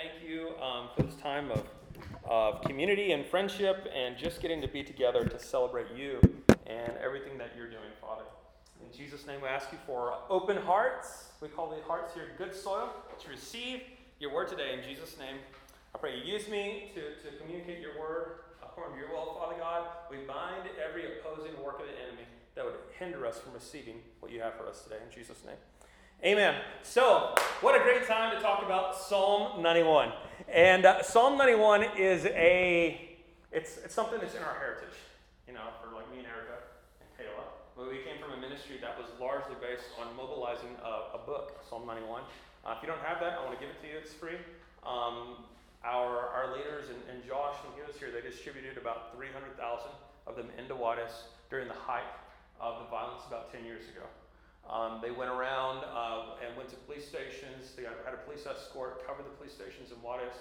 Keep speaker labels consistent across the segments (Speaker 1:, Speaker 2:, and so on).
Speaker 1: thank you um, for this time of, of community and friendship and just getting to be together to celebrate you and everything that you're doing, Father. In Jesus' name, we ask you for open hearts. We call the hearts here good soil to receive your word today. In Jesus' name, I pray you use me to, to communicate your word according to your will, Father God. We bind every opposing work of the enemy that would hinder us from receiving what you have for us today. In Jesus' name. Amen. So, what a great time to talk about Psalm 91. And uh, Psalm 91 is a, it's, it's something that's in our heritage, you know, for like me and Erica and Kayla. But we came from a ministry that was largely based on mobilizing a, a book, Psalm 91. Uh, if you don't have that, I want to give it to you. It's free. Um, our, our leaders and, and Josh, and he was here, they distributed about 300,000 of them into Juarez during the height of the violence about 10 years ago. Um, they went around uh, and went to police stations. They had a police escort, covered the police stations in Juarez,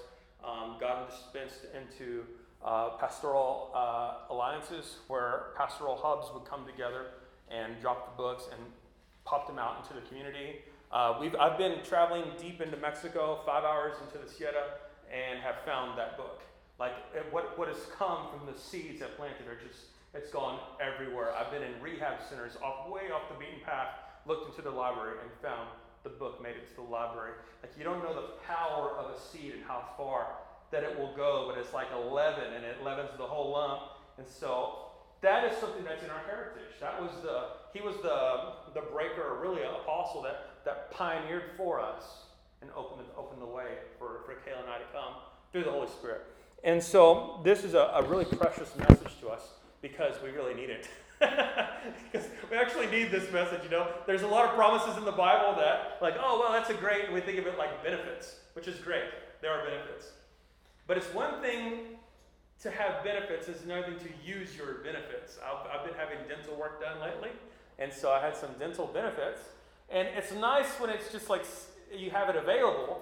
Speaker 1: um, got them dispensed into uh, pastoral uh, alliances where pastoral hubs would come together and drop the books and pop them out into the community. Uh, we've, I've been traveling deep into Mexico, five hours into the Sierra, and have found that book. Like what, what has come from the seeds that planted are just, it's gone everywhere. I've been in rehab centers off way off the beaten path looked into the library and found the book made it to the library. Like you don't know the power of a seed and how far that it will go, but it's like a leaven and it leavens the whole lump. And so that is something that's in our heritage. That was the he was the the breaker, really an apostle that that pioneered for us and opened opened the way for, for Kayla and I to come through the Holy Spirit. And so this is a, a really precious message to us because we really need it. because we actually need this message, you know. There's a lot of promises in the Bible that, like, oh, well, that's a great, and we think of it like benefits, which is great. There are benefits. But it's one thing to have benefits, it's another thing to use your benefits. I've, I've been having dental work done lately, and so I had some dental benefits. And it's nice when it's just like you have it available,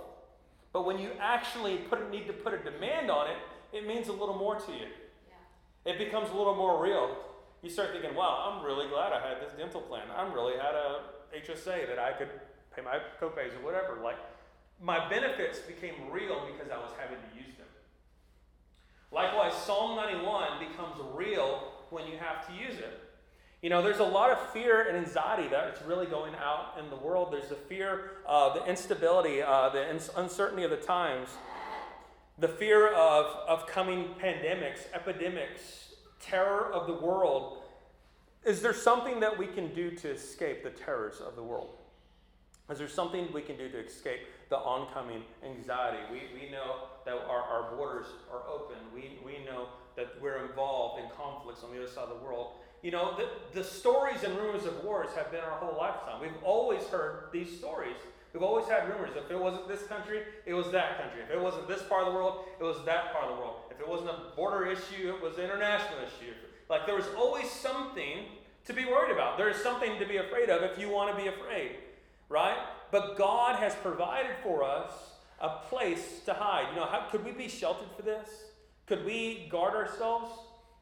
Speaker 1: but when you actually put, need to put a demand on it, it means a little more to you. Yeah. It becomes a little more real you start thinking, wow, I'm really glad I had this dental plan. I'm really had a HSA that I could pay my copays or whatever. Like, my benefits became real because I was having to use them. Likewise, Psalm 91 becomes real when you have to use it. You know, there's a lot of fear and anxiety that's really going out in the world. There's the fear of the instability, uh, the uncertainty of the times, the fear of, of coming pandemics, epidemics, terror of the world, is there something that we can do to escape the terrors of the world? Is there something we can do to escape the oncoming anxiety? We, we know that our, our borders are open. We, we know that we're involved in conflicts on the other side of the world. You know, the, the stories and rumors of wars have been our whole lifetime. We've always heard these stories. We've always had rumors. If it wasn't this country, it was that country. If it wasn't this part of the world, it was that part of the world. If it wasn't a border issue, it was an international issue. Like there was always something to be worried about. There is something to be afraid of if you want to be afraid, right? But God has provided for us a place to hide. You know, how, could we be sheltered for this? Could we guard ourselves?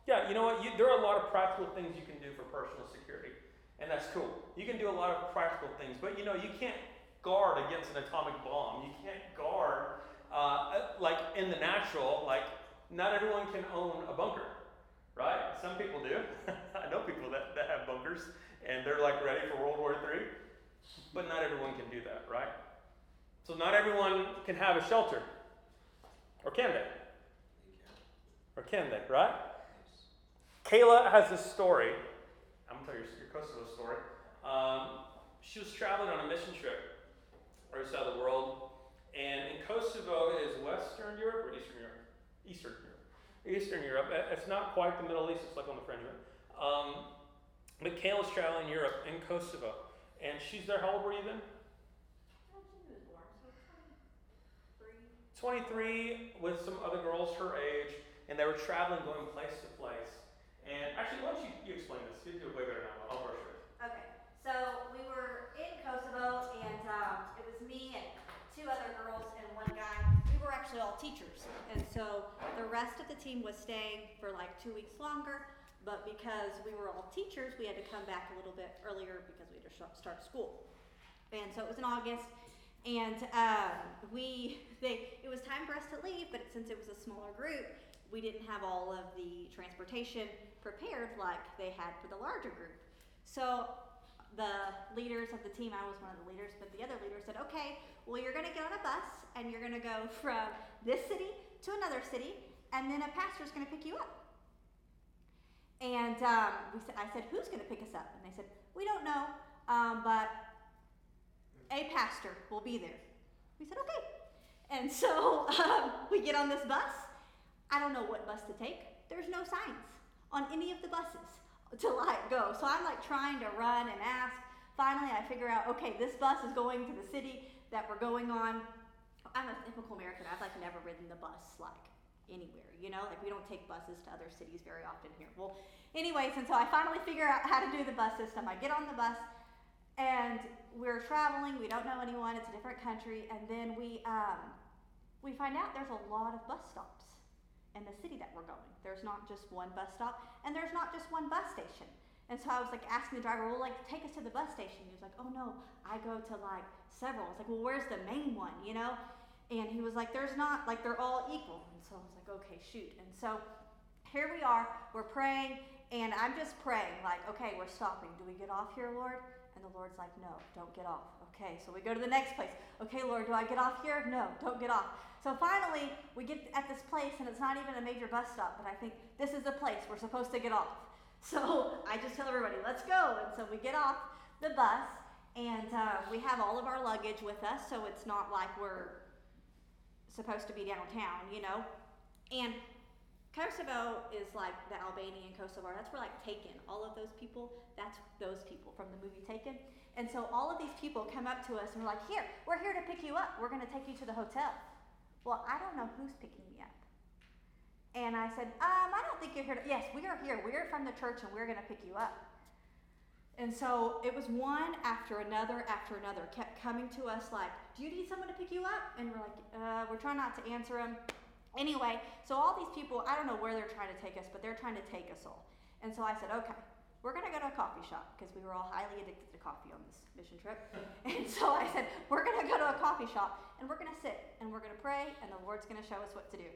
Speaker 1: Yeah, you know what? You, there are a lot of practical things you can do for personal security, and that's cool. You can do a lot of practical things, but you know, you can't guard against an atomic bomb. You can't guard uh, like in the natural, like not everyone can own a bunker, right? Some people do. I know people that, that have bunkers and they're like ready for World War III, but not everyone can do that, right? So not everyone can have a shelter. Or can they? Or can they, right? Kayla has this story. I'm gonna tell you your Kosovo story. Um, she was traveling on a mission trip other side of the world, and in Kosovo is Western Europe or Eastern Europe? Eastern Europe. Eastern Europe. It's not quite the Middle East, it's like on the fringe of it. Um, but Kayla's traveling Europe in Kosovo. And she's there. How old were you then? 23 with some other girls her age, and they were traveling, going place to place. And actually, why don't you, you explain this? You do it way better now. I'll brush it.
Speaker 2: Okay, so we were in Kosovo, and um, it was me and two other girls and one guy. We were actually all teachers, and so the rest of the team was staying for like two weeks longer. But because we were all teachers, we had to come back a little bit earlier because we had to start school. And so it was in August, And um, we, they, it was time for us to leave, but since it was a smaller group, we didn't have all of the transportation prepared like they had for the larger group. So the leaders of the team, I was one of the leaders, but the other leader said, okay, well, you're going to get on a bus and you're going to go from this city to another city, and then a pastor's going to pick you up. And um, we said, I said, who's going to pick us up? And they said, we don't know, um, but a pastor will be there. We said, okay. And so um, we get on this bus. I don't know what bus to take. There's no signs on any of the buses to like go. So I'm like trying to run and ask. Finally, I figure out, okay, this bus is going to the city that we're going on. I'm a typical American. I've like never ridden the bus like anywhere, you know, like we don't take buses to other cities very often here. Well, anyways, and so I finally figure out how to do the bus system. I get on the bus and we're traveling. We don't know anyone. It's a different country, and then we um, we find out there's a lot of bus stops in the city that we're going. There's not just one bus stop, and there's not just one bus station. And so I was like asking the driver, well, like take us to the bus station. He was like, oh no, I go to like several. I was like, well, where's the main one, you know? And he was like, there's not, like they're all equal. And so I was like, okay, shoot. And so here we are, we're praying, and I'm just praying, like, okay, we're stopping. Do we get off here, Lord? And the Lord's like, no, don't get off. Okay, so we go to the next place. Okay, Lord, do I get off here? No, don't get off. So finally, we get at this place, and it's not even a major bus stop, but I think this is the place we're supposed to get off. So I just tell everybody, let's go. And so we get off the bus, and uh, we have all of our luggage with us, so it's not like we're supposed to be downtown, you know. And Kosovo is like the Albanian Kosovo. That's where like Taken, all of those people, that's those people from the movie Taken. And so all of these people come up to us and we're like, here, we're here to pick you up. We're going to take you to the hotel. Well, I don't know who's picking me up. And I said, um, I don't think you're here. To, yes, we are here. We're from the church and we're going to pick you up. And so it was one after another after another kept coming to us like, do you need someone to pick you up? And we're like, uh, we're trying not to answer them. Anyway, so all these people, I don't know where they're trying to take us, but they're trying to take us all. And so I said, okay, we're going to go to a coffee shop because we were all highly addicted to coffee on this mission trip. and so I said, we're going to go to a coffee shop and we're going to sit and we're going to pray and the Lord's going to show us what to do.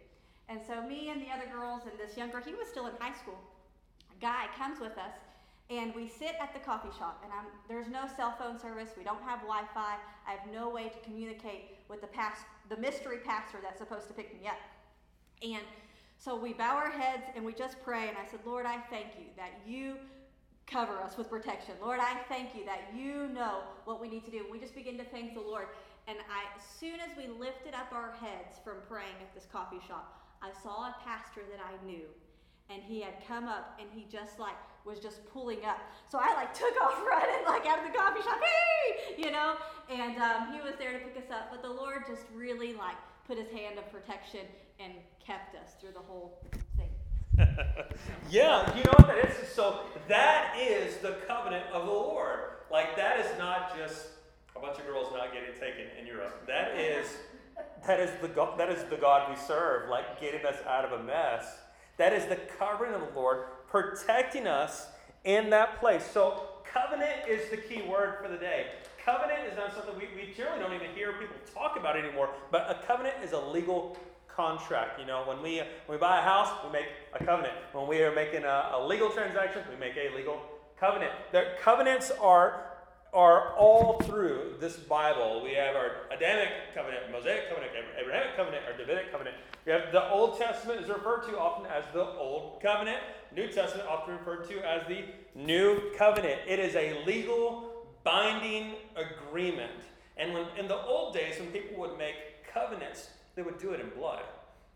Speaker 2: And so me and the other girls and this younger, he was still in high school, guy comes with us, and we sit at the coffee shop. And I'm, there's no cell phone service. We don't have Wi-Fi. I have no way to communicate with the past, the mystery pastor that's supposed to pick me up. And so we bow our heads and we just pray. And I said, Lord, I thank you that you cover us with protection. Lord, I thank you that you know what we need to do. And we just begin to thank the Lord. And I, as soon as we lifted up our heads from praying at this coffee shop, I saw a pastor that I knew, and he had come up and he just like was just pulling up. So I like took off running like out of the coffee shop, hey, you know, and um, he was there to pick us up. But the Lord just really like put his hand of protection and kept us through the whole thing.
Speaker 1: yeah, you know what that is? So that is the covenant of the Lord. Like that is not just a bunch of girls not getting taken in Europe. That is that is the God, that is the God we serve, like getting us out of a mess. That is the covering of the Lord, protecting us in that place. So covenant is the key word for the day. Covenant is not something we, we generally don't even hear people talk about anymore, but a covenant is a legal contract. You know, when we when we buy a house, we make a covenant. When we are making a, a legal transaction, we make a legal covenant. The covenants are are all through this Bible. We have our Adamic covenant, Mosaic covenant, Abrahamic covenant, our Davidic covenant. We have the Old Testament is referred to often as the Old Covenant. New Testament often referred to as the New Covenant. It is a legal binding agreement. And when in the old days, when people would make covenants, they would do it in blood,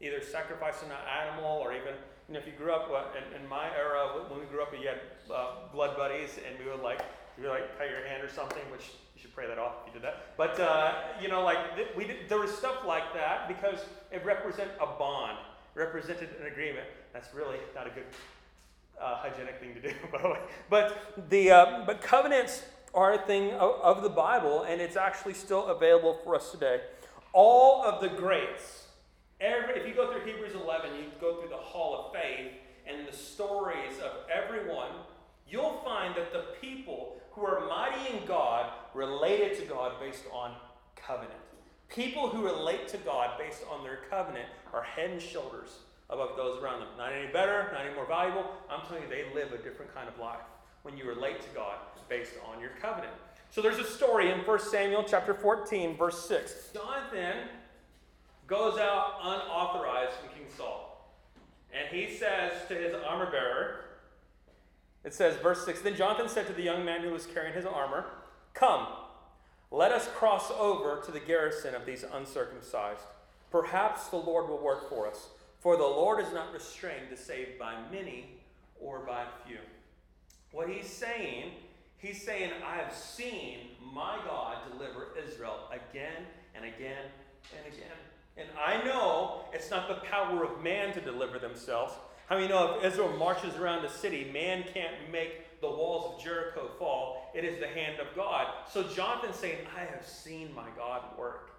Speaker 1: either sacrificing an animal or even you know, if you grew up in, in my era, when we grew up, you had uh, blood buddies, and we would like you like cut your hand or something, which you should pray that off if you did that. But uh, you know, like th- we did, there was stuff like that because it represented a bond, represented an agreement. That's really not a good uh, hygienic thing to do, by the way. But the uh, but covenants are a thing of, of the Bible, and it's actually still available for us today. All of the greats. Every, if you go through Hebrews 11, you go through the Hall of Faith and the stories of everyone, you'll find that the people who are mighty in God related to God based on covenant. People who relate to God based on their covenant are head and shoulders above those around them. Not any better, not any more valuable. I'm telling you, they live a different kind of life when you relate to God based on your covenant. So there's a story in 1 Samuel chapter 14, verse 6. Jonathan goes out unauthorized from King Saul. And he says to his armor bearer, it says, verse 6 Then Jonathan said to the young man who was carrying his armor, Come, let us cross over to the garrison of these uncircumcised. Perhaps the Lord will work for us, for the Lord is not restrained to save by many or by few. What he's saying, he's saying, I have seen my God deliver Israel again and again and again. And I know it's not the power of man to deliver themselves. How many know if Israel marches around a city, man can't make the walls of Jericho fall? It is the hand of God. So Jonathan's saying, I have seen my God work.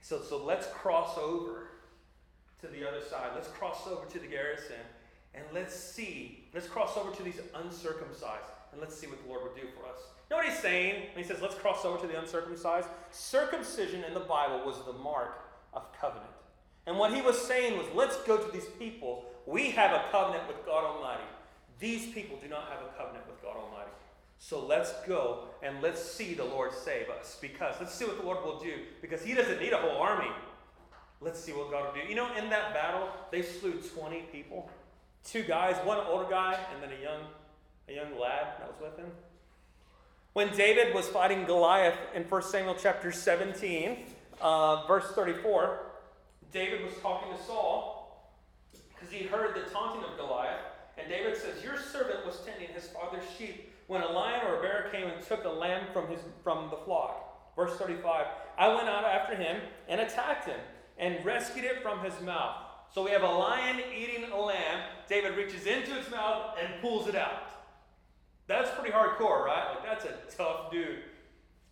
Speaker 1: So, so let's cross over to the other side. Let's cross over to the garrison and let's see. Let's cross over to these uncircumcised and let's see what the Lord would do for us. You know what he's saying when he says, let's cross over to the uncircumcised? Circumcision in the Bible was the mark of covenant. And what he was saying was, let's go to these people. We have a covenant with God Almighty. These people do not have a covenant with God Almighty. So let's go and let's see the Lord save us. Because let's see what the Lord will do. Because he doesn't need a whole army. Let's see what God will do. You know, in that battle, they slew 20 people. Two guys, one older guy, and then a young, a young lad that was with him. When David was fighting Goliath in 1 Samuel chapter 17, uh, verse 34, David was talking to Saul he heard the taunting of Goliath. And David says, Your servant was tending his father's sheep when a lion or a bear came and took a lamb from, his, from the flock. Verse 35 I went out after him and attacked him and rescued it from his mouth. So we have a lion eating a lamb. David reaches into its mouth and pulls it out. That's pretty hardcore, right? Like, that's a tough dude.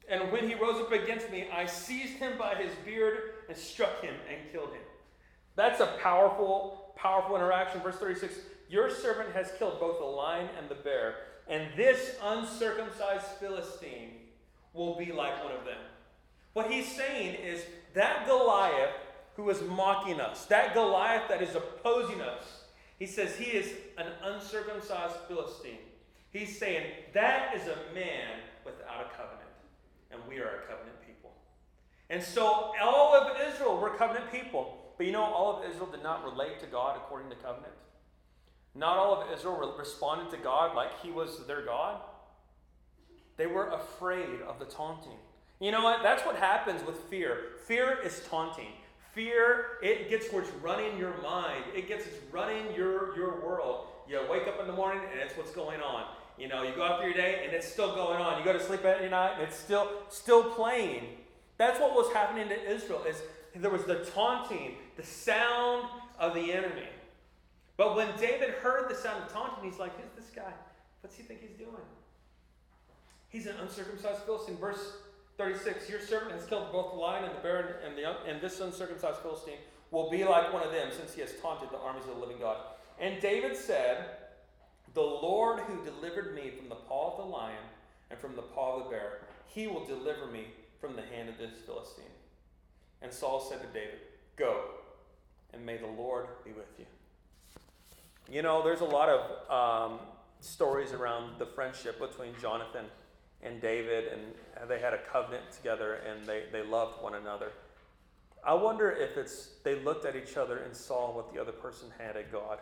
Speaker 1: And when he rose up against me, I seized him by his beard and struck him and killed him. That's a powerful, powerful interaction. Verse 36 Your servant has killed both the lion and the bear, and this uncircumcised Philistine will be like one of them. What he's saying is that Goliath who is mocking us, that Goliath that is opposing us, he says he is an uncircumcised Philistine. He's saying that is a man without a covenant and we are a covenant people. And so all of Israel were covenant people. But you know, all of Israel did not relate to God according to covenant. Not all of Israel responded to God like he was their God. They were afraid of the taunting. You know what? That's what happens with fear. Fear is taunting. Fear, it gets where it's running your mind. It gets it's running your, your world. You wake up in the morning and it's what's going on. You know, you go out through your day and it's still going on. You go to sleep at night and it's still still playing. That's what was happening to Israel. Is there was the taunting, the sound of the enemy. But when David heard the sound of taunting, he's like, "Who's this guy? What's he think he's doing?" He's an uncircumcised Philistine. Verse 36 Your servant has killed both the lion and the bear, and, the, and this uncircumcised Philistine will be like one of them, since he has taunted the armies of the living God. And David said, the Lord who delivered me from the paw of the lion and from the paw of the bear, he will deliver me from the hand of this Philistine. And Saul said to David, Go, and may the Lord be with you. You know, there's a lot of um, stories around the friendship between Jonathan and David, and they had a covenant together and they, they loved one another. I wonder if it's they looked at each other and saw what the other person had at God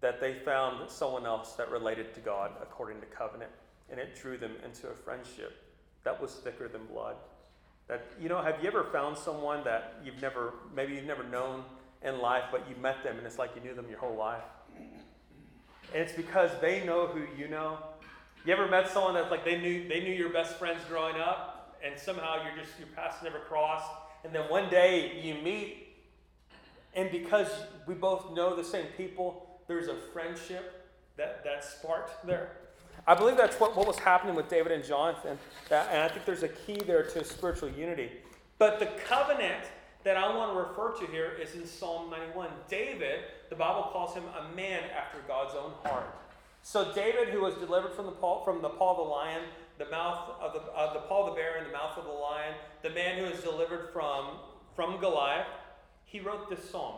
Speaker 1: that they found someone else that related to God according to covenant, and it drew them into a friendship that was thicker than blood. That you know, have you ever found someone that you've never maybe you've never known in life, but you met them and it's like you knew them your whole life? And it's because they know who you know. You ever met someone that's like they knew they knew your best friends growing up, and somehow you're just your paths never crossed, and then one day you meet, and because we both know the same people, there's a friendship that, that sparked there. I believe that's what, what was happening with David and Jonathan. And I think there's a key there to spiritual unity. But the covenant that I want to refer to here is in Psalm 91. David, the Bible calls him a man after God's own heart. So David, who was delivered from the paw, from the paw of the lion, the mouth of the, of the Paul the bear and the mouth of the lion, the man who was delivered from, from Goliath, he wrote this psalm.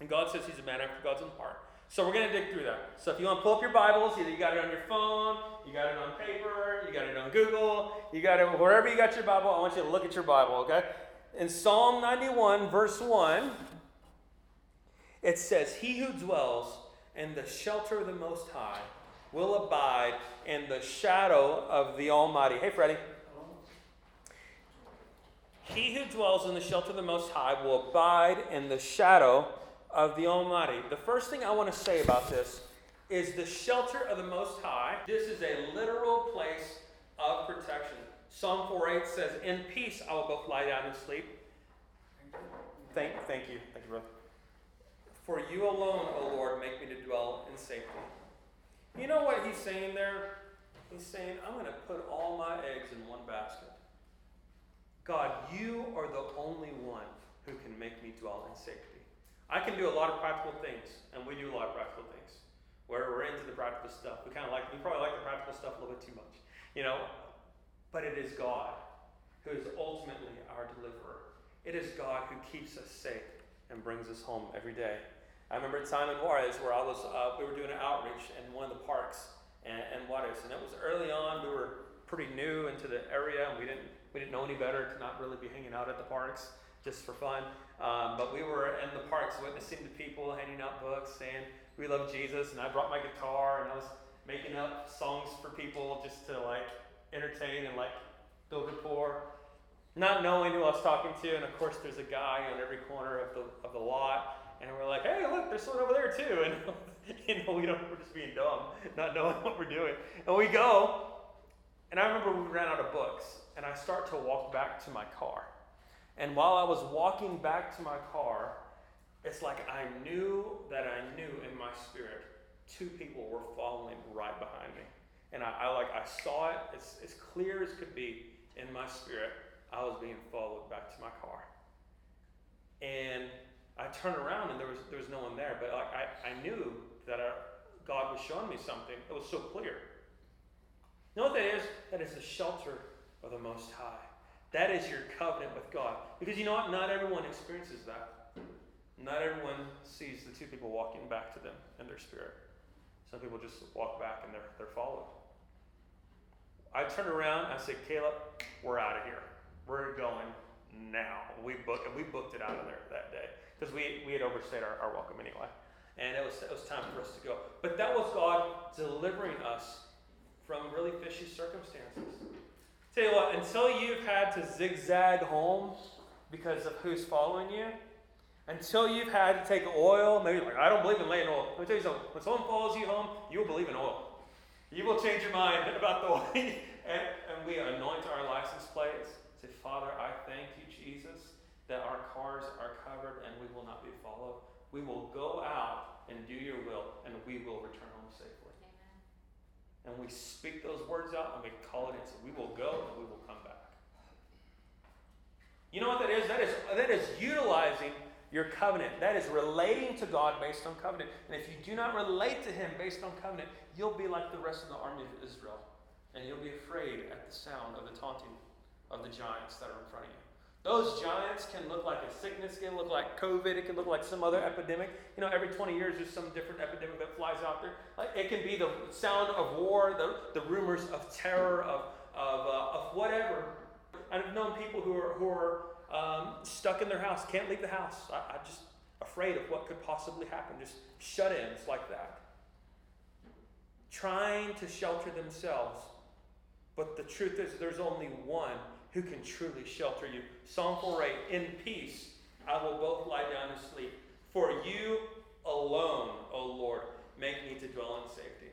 Speaker 1: And God says he's a man after God's own heart. So we're going to dig through that. So if you want to pull up your Bibles, either you got it on your phone, you got it on paper, you got it on Google, you got it wherever you got your Bible, I want you to look at your Bible, okay? In Psalm 91, verse 1, it says, He who dwells in the shelter of the Most High will abide in the shadow of the Almighty. Hey, Freddie. He who dwells in the shelter of the Most High will abide in the shadow of the Almighty. The first thing I want to say about this is the shelter of the Most High. This is a literal place of protection. Psalm 4:8 says, "In peace I will both lie down and sleep." Thank, thank you, thank you, brother. For you alone, O Lord, make me to dwell in safety. You know what he's saying there? He's saying, I'm going to put all my eggs in one basket. God, you are the only one who can make me dwell in safety. I can do a lot of practical things, and we do a lot of practical things. Where we're into the practical stuff. We kind of like, we probably like the practical stuff a little bit too much, you know. But it is God who is ultimately our deliverer. It is God who keeps us safe and brings us home every day. I remember at Simon Juarez where I was, uh, we were doing an outreach in one of the parks and, and and it was early on. We were pretty new into the area, and we didn't we didn't know any better to not really be hanging out at the parks just for fun. Um, but we were in the parks witnessing to people, handing out books, saying we love Jesus, and I brought my guitar and I was making up songs for people just to like entertain and like build rapport. Not knowing who I was talking to, and of course, there's a guy on every corner of the of the lot and we're like, hey, look, there's someone over there too. And you know, we don't, we're just being dumb, not knowing what we're doing. And we go, and I remember we ran out of books, and I start to walk back to my car. And while I was walking back to my car, it's like I knew that I knew in my spirit two people were following right behind me. And I, I like I saw it as, as clear as could be in my spirit. I was being followed back to my car. And I turned around and there was there was no one there, but like I, I knew that our, God was showing me something. It was so clear. You know what that is? That is the shelter of the Most High. That is your covenant with God. Because you know what? Not everyone experiences that. Not everyone sees the two people walking back to them in their spirit. Some people just walk back and they're, they're followed. I turned around I said, Caleb, we're out of here. We're going now. We booked, and we booked it out of there that day because we, we had overstayed our, our welcome anyway. And it was, it was time for us to go. But that was God delivering us from really fishy circumstances. Tell you what, until you've had to zigzag home because of who's following you, until you've had to take oil, maybe like, I don't believe in laying oil. Let me tell you something. When someone follows you home, you will believe in oil. You will change your mind about the way. and, and we anoint our license plates. Say, Father, I thank you, Jesus, that our cars are covered and we will not be followed. We will go out and do your will, and we will return. And we speak those words out and we call it. So we will go and we will come back. You know what that is? That is that is utilizing your covenant. That is relating to God based on covenant. And if you do not relate to Him based on covenant, you'll be like the rest of the army of Israel. And you'll be afraid at the sound of the taunting of the giants that are in front of you. Those giants can look like a sickness, can look like COVID, it can look like some other epidemic. You know, every 20 years there's some different epidemic that flies out there. Like, it can be the sound of war, the, the rumors of terror, of, of, uh, of whatever. I've known people who are, who are um, stuck in their house, can't leave the house. I, I'm just afraid of what could possibly happen, just shut ins like that. Trying to shelter themselves. But the truth is, there's only one who can truly shelter you. Psalm 4 8, in peace I will both lie down and sleep. For you alone, O Lord, make me to dwell in safety.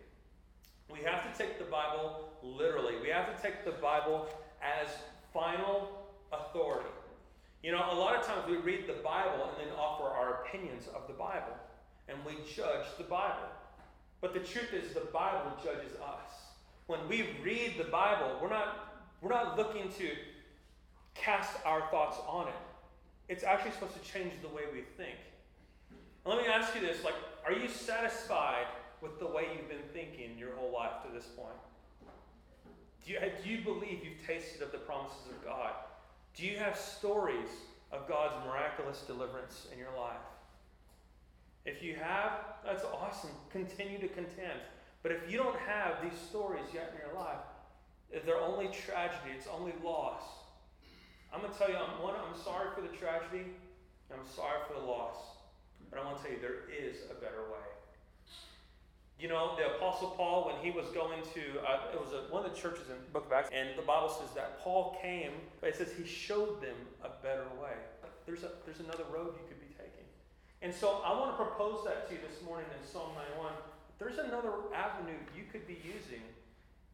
Speaker 1: We have to take the Bible literally. We have to take the Bible as final authority. You know, a lot of times we read the Bible and then offer our opinions of the Bible, and we judge the Bible. But the truth is, the Bible judges us. When we read the Bible, we're not we're not looking to cast our thoughts on it. It's actually supposed to change the way we think. And let me ask you this like, are you satisfied with the way you've been thinking your whole life to this point? Do you, do you believe you've tasted of the promises of God? Do you have stories of God's miraculous deliverance in your life? If you have, that's awesome. Continue to contend. But if you don't have these stories yet in your life, they're only tragedy, it's only loss. I'm going to tell you, I'm, one, I'm sorry for the tragedy, I'm sorry for the loss. But I want to tell you, there is a better way. You know, the Apostle Paul, when he was going to, uh, it was a, one of the churches in the book of Acts, and the Bible says that Paul came, but it says he showed them a better way. There's, a, there's another road you could be taking. And so I want to propose that to you this morning in Psalm 91. There's another avenue you could be using,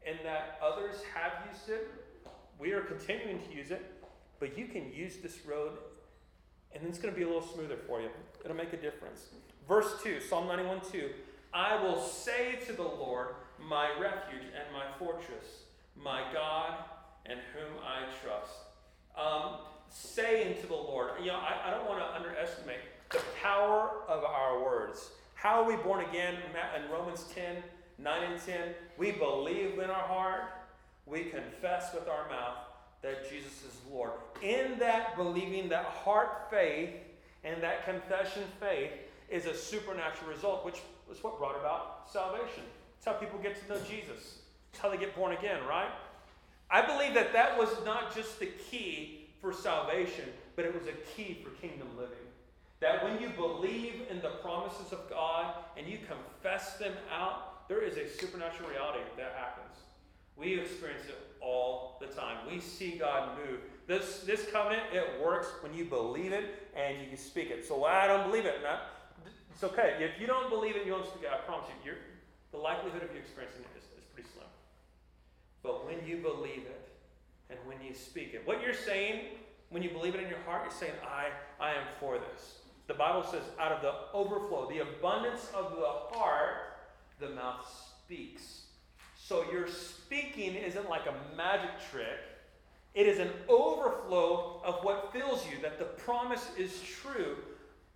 Speaker 1: and that others have used it. We are continuing to use it, but you can use this road, and it's going to be a little smoother for you. It'll make a difference. Verse 2, Psalm 91 2. I will say to the Lord, my refuge and my fortress, my God and whom I trust. Um, saying to the Lord, you know, I, I don't want to underestimate the power of our words. How are we born again? In Romans 10 9 and 10, we believe in our heart, we confess with our mouth that Jesus is Lord. In that believing, that heart faith, and that confession faith is a supernatural result, which was what brought about salvation. It's how people get to know Jesus. It's how they get born again, right? I believe that that was not just the key for salvation, but it was a key for kingdom living. That when you believe in the promises of God and you confess them out, there is a supernatural reality that happens. We experience it all the time. We see God move. This, this covenant, it works when you believe it and you speak it. So I don't believe it. Not, it's okay. If you don't believe it, you don't speak it. I promise you, the likelihood of you experiencing it is, is pretty slim. But when you believe it and when you speak it, what you're saying, when you believe it in your heart, you're saying, I, I am for this. The Bible says, out of the overflow, the abundance of the heart, the mouth speaks. So your speaking isn't like a magic trick. It is an overflow of what fills you, that the promise is true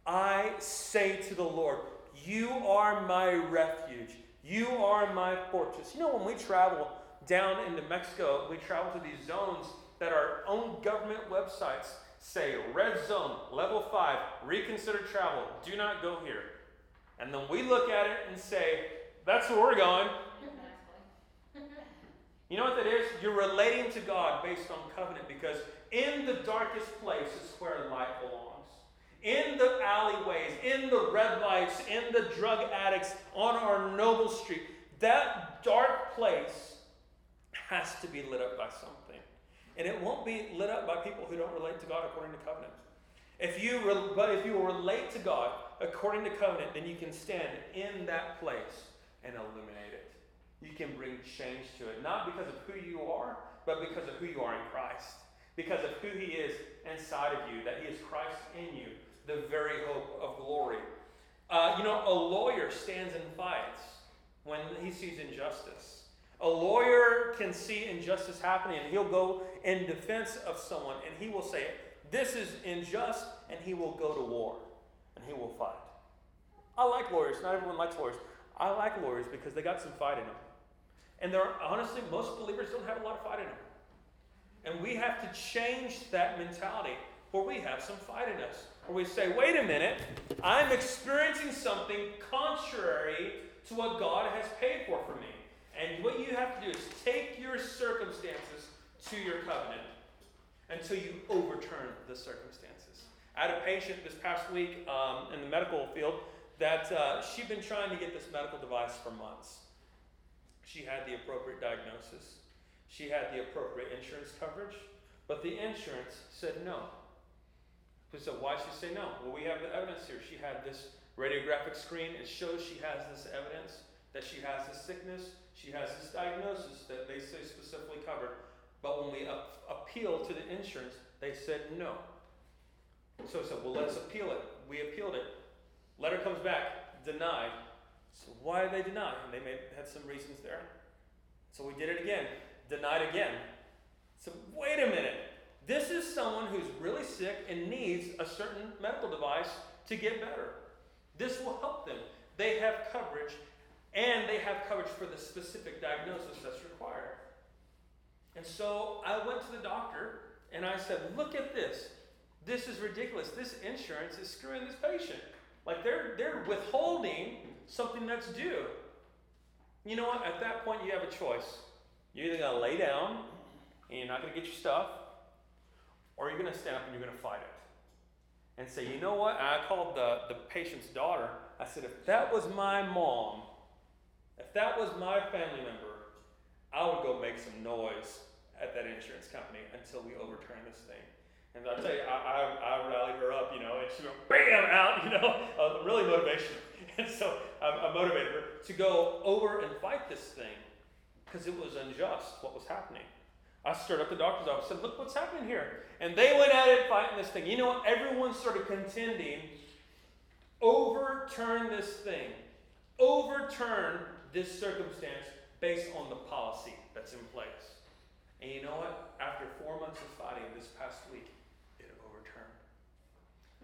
Speaker 1: I say to the Lord, You are my refuge. You are my fortress. You know, when we travel down into Mexico, we travel to these zones that our own government websites say red zone, level five, reconsider travel, do not go here. And then we look at it and say, That's where we're going. You know what that is? You're relating to God based on covenant because in the darkest place is where light belongs in the alleyways, in the red lights, in the drug addicts, on our noble street, that dark place has to be lit up by something. And it won't be lit up by people who don't relate to God according to covenant. If you re- but if you relate to God according to covenant, then you can stand in that place and illuminate it. You can bring change to it, not because of who you are, but because of who you are in Christ. Because of who He is inside of you, that He is Christ in you, the very hope of glory. Uh, you know, a lawyer stands and fights when he sees injustice. A lawyer can see injustice happening and he'll go in defense of someone and he will say, This is unjust, and he will go to war and he will fight. I like lawyers. Not everyone likes lawyers. I like lawyers because they got some fight in them. And there are, honestly, most believers don't have a lot of fight in them. And we have to change that mentality where we have some fight in us. Or we say, wait a minute, I'm experiencing something contrary to what God has paid for for me. And what you have to do is take your circumstances to your covenant until you overturn the circumstances. I had a patient this past week um, in the medical field that uh, she'd been trying to get this medical device for months. She had the appropriate diagnosis, she had the appropriate insurance coverage, but the insurance said no. So why she say no? Well, we have the evidence here. She had this radiographic screen. It shows she has this evidence that she has this sickness. She has this diagnosis that they say specifically covered. But when we up, appeal to the insurance, they said no. So I said, well, let's appeal it. We appealed it. Letter comes back, denied. So why did they deny? And they may had some reasons there. So we did it again, denied again. So wait a minute. This is someone who's really sick and needs a certain medical device to get better. This will help them. They have coverage, and they have coverage for the specific diagnosis that's required. And so I went to the doctor and I said, Look at this. This is ridiculous. This insurance is screwing this patient. Like they're they're withholding something that's due. You know what? At that point you have a choice. You're either gonna lay down and you're not gonna get your stuff, or you're gonna stand up and you're gonna fight it. And say, you know what? I called the, the patient's daughter. I said, if that was my mom, if that was my family member, I would go make some noise at that insurance company until we overturn this thing. And I tell you, I, I, I, rallied her up, you know, and she went bam out, you know, uh, really motivational. So I, I motivated her to go over and fight this thing because it was unjust what was happening. I stirred up the doctor's office and said, Look what's happening here. And they went at it fighting this thing. You know what? Everyone started contending overturn this thing, overturn this circumstance based on the policy that's in place. And you know what? After four months of fighting this past week, it overturned.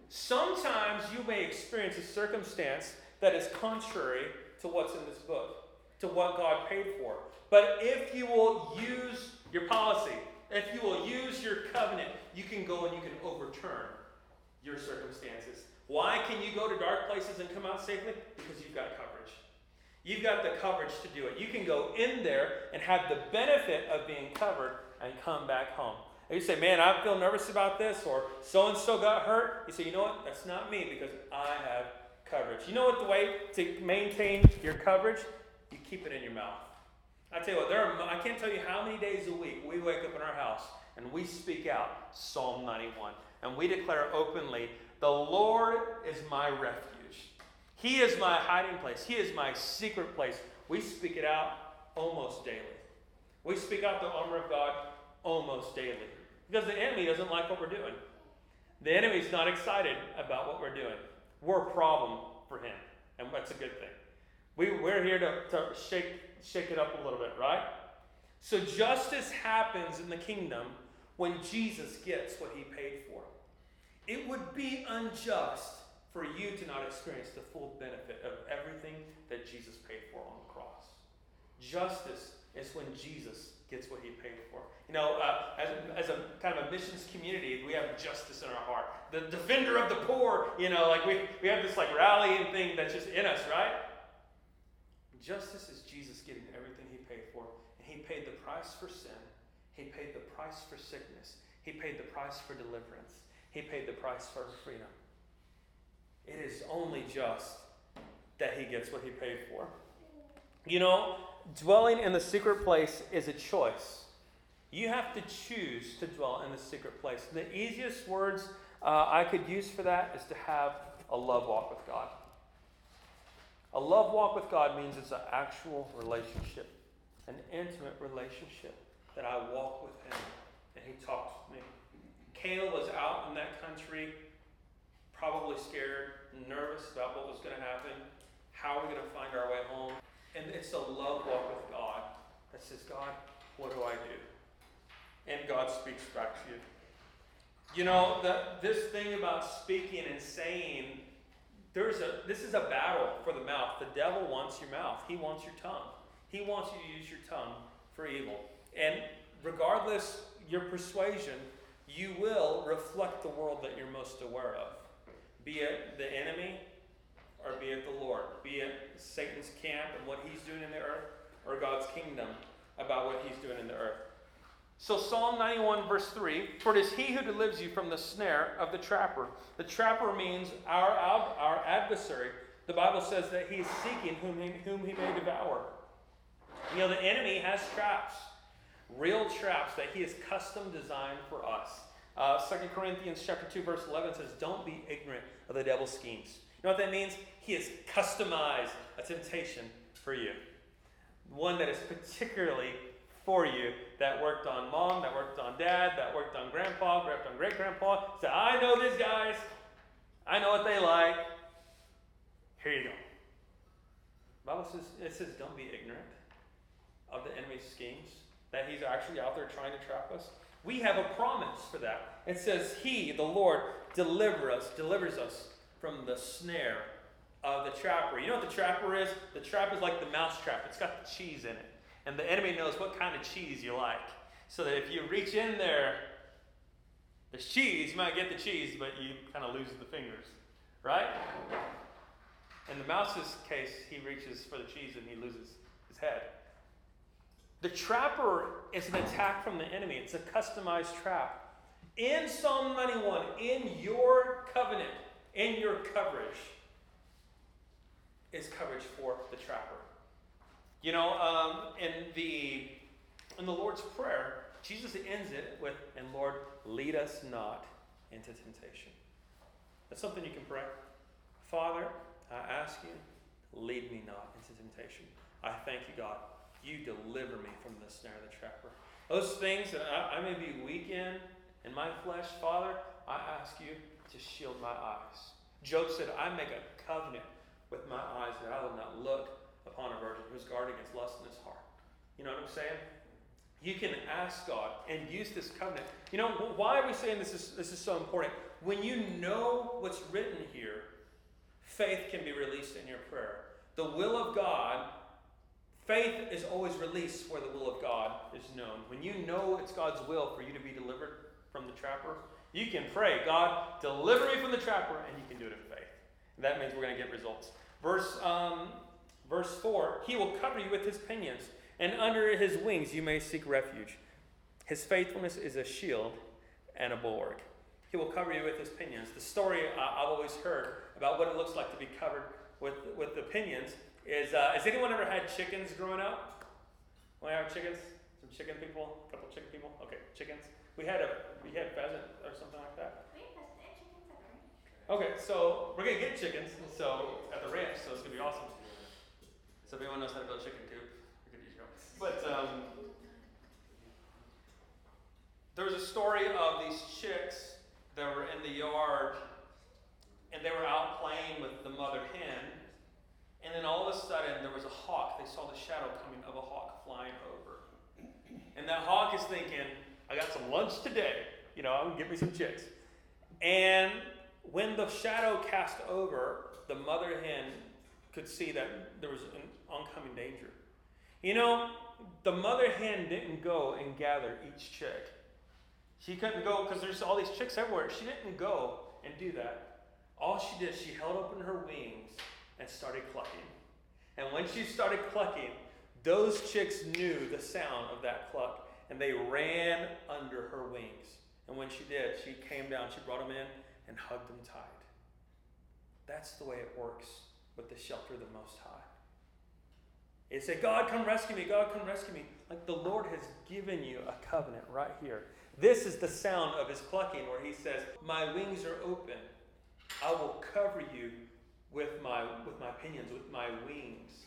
Speaker 1: Sometimes you may experience a circumstance that is contrary to what's in this book, to what God paid for. But if you will use your policy, if you will use your covenant, you can go and you can overturn your circumstances. Why can you go to dark places and come out safely? Because you've got coverage. You've got the coverage to do it. You can go in there and have the benefit of being covered and come back home. And you say, man, I feel nervous about this, or so and so got hurt. You say, you know what? That's not me because I have coverage. You know what the way to maintain your coverage? You keep it in your mouth. I tell you what, there are, I can't tell you how many days a week we wake up in our house and we speak out Psalm 91 and we declare openly, The Lord is my refuge. He is my hiding place. He is my secret place. We speak it out almost daily. We speak out the armor of God almost daily because the enemy doesn't like what we're doing. The enemy's not excited about what we're doing. We're a problem for him, and that's a good thing. We, we're here to, to shake, shake it up a little bit, right? So justice happens in the kingdom when Jesus gets what he paid for. It would be unjust for you to not experience the full benefit of everything that Jesus paid for on the cross. Justice is when Jesus gets what he paid for. You know, uh, as, as a kind of a missions community, we have justice in our heart. The defender of the poor, you know, like we, we have this like rallying thing that's just in us, right? Justice is Jesus getting everything he paid for. And he paid the price for sin. He paid the price for sickness. He paid the price for deliverance. He paid the price for freedom. It is only just that he gets what he paid for. You know, dwelling in the secret place is a choice. You have to choose to dwell in the secret place. The easiest words uh, I could use for that is to have a love walk with God. A love walk with God means it's an actual relationship, an intimate relationship that I walk with Him and He talks with me. Kayla was out in that country, probably scared, nervous about what was going to happen. How are we going to find our way home? And it's a love walk with God that says, God, what do I do? And God speaks back to you. You know, the, this thing about speaking and saying, there's a this is a battle for the mouth. The devil wants your mouth. He wants your tongue. He wants you to use your tongue for evil. And regardless your persuasion, you will reflect the world that you're most aware of. Be it the enemy or be it the Lord, be it Satan's camp and what he's doing in the earth, or God's kingdom about what he's doing in the earth. So, Psalm 91, verse 3 For it is he who delivers you from the snare of the trapper. The trapper means our, our adversary. The Bible says that he is seeking whom he, whom he may devour. You know, the enemy has traps, real traps that he has custom designed for us. Uh, 2 Corinthians chapter 2, verse 11 says, Don't be ignorant of the devil's schemes. Know what that means? He has customized a temptation for you. One that is particularly for you that worked on mom, that worked on dad, that worked on grandpa, worked on great grandpa. Say, I know these guys. I know what they like. Here you go. The Bible says it says don't be ignorant of the enemy's schemes, that he's actually out there trying to trap us. We have a promise for that. It says, He, the Lord, deliver us, delivers us from the snare of the trapper. You know what the trapper is? The trap is like the mouse trap. It's got the cheese in it. And the enemy knows what kind of cheese you like. So that if you reach in there, there's cheese, you might get the cheese, but you kind of lose the fingers, right? In the mouse's case, he reaches for the cheese and he loses his head. The trapper is an attack from the enemy, it's a customized trap. In Psalm 91, in your covenant, in your coverage, is coverage for the trapper. You know, um, in the in the Lord's Prayer, Jesus ends it with, "And Lord, lead us not into temptation." That's something you can pray. Father, I ask you, lead me not into temptation. I thank you, God. You deliver me from the snare of the trapper. Those things that I, I may be weak in, in my flesh, Father, I ask you to shield my eyes. Job said, I make a covenant with my eyes that I will not look upon a virgin who's guarding against lust in his heart. You know what I'm saying? You can ask God and use this covenant. You know, why are we saying this is, this is so important? When you know what's written here, faith can be released in your prayer. The will of God, faith is always released where the will of God is known. When you know it's God's will for you to be delivered from the trapper, you can pray, God, deliver me from the trapper, and you can do it in faith. That means we're going to get results. Verse, um, verse 4 He will cover you with his pinions, and under his wings you may seek refuge. His faithfulness is a shield and a bulwark. He will cover you with his pinions. The story uh, I've always heard about what it looks like to be covered with, with the pinions is uh, Has anyone ever had chickens growing up? We have chickens? Some chicken people? A couple chicken people? Okay, chickens. We had a we had pheasant or something like that. Okay, so we're gonna get chickens. So at the ranch, so it's gonna be awesome. So if anyone knows how to build a chicken coop, we could use your help. But um, there was a story of these chicks that were in the yard, and they were out playing with the mother hen. And then all of a sudden, there was a hawk. They saw the shadow coming of a hawk flying over. And that hawk is thinking, I got some lunch today. You know, I'm gonna get me some chicks. And when the shadow cast over, the mother hen could see that there was an oncoming danger. You know, the mother hen didn't go and gather each chick. She couldn't go because there's all these chicks everywhere. She didn't go and do that. All she did, she held open her wings and started clucking. And when she started clucking, those chicks knew the sound of that cluck and they ran under her wings. And when she did, she came down, she brought them in and hugged them tight. That's the way it works with the shelter of the Most High. It say, God, come rescue me. God, come rescue me. Like the Lord has given you a covenant right here. This is the sound of his clucking where he says, My wings are open. I will cover you with my, with my pinions, with my wings.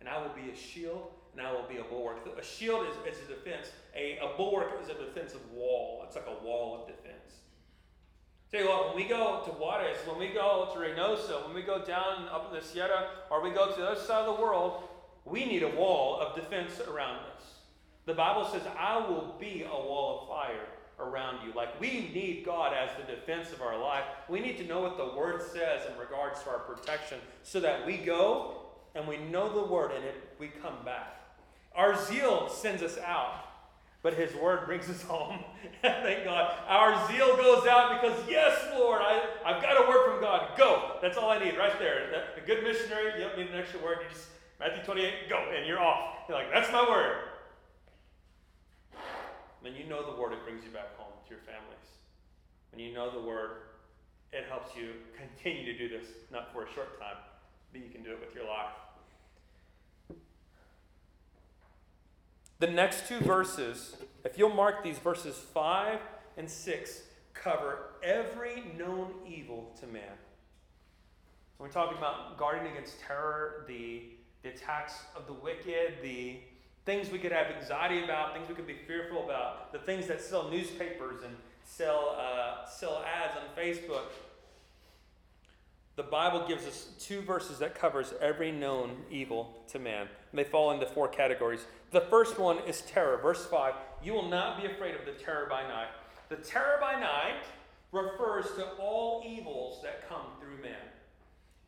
Speaker 1: And I will be a shield and I will be a bulwark. A shield is, is a defense. A, a bulwark is a defensive wall. It's like a wall of defense. Tell you what, when we go to Juarez, when we go to Reynosa, when we go down up in the Sierra, or we go to the other side of the world, we need a wall of defense around us. The Bible says, I will be a wall of fire around you. Like we need God as the defense of our life. We need to know what the Word says in regards to our protection so that we go and we know the Word and it, we come back. Our zeal sends us out but his word brings us home. Thank God. Our zeal goes out because, yes, Lord, I, I've got a word from God. Go. That's all I need right there. a good missionary, you don't need an extra word. You just, Matthew 28, go, and you're off. You're like, that's my word. When you know the word, it brings you back home to your families. When you know the word, it helps you continue to do this, not for a short time, but you can do it with your life. The next two verses, if you'll mark these verses 5 and 6, cover every known evil to man. We're talking about guarding against terror, the, the attacks of the wicked, the things we could have anxiety about, things we could be fearful about, the things that sell newspapers and sell, uh, sell ads on Facebook. The Bible gives us two verses that covers every known evil to man. And they fall into four categories. The first one is terror. Verse 5 You will not be afraid of the terror by night. The terror by night refers to all evils that come through man.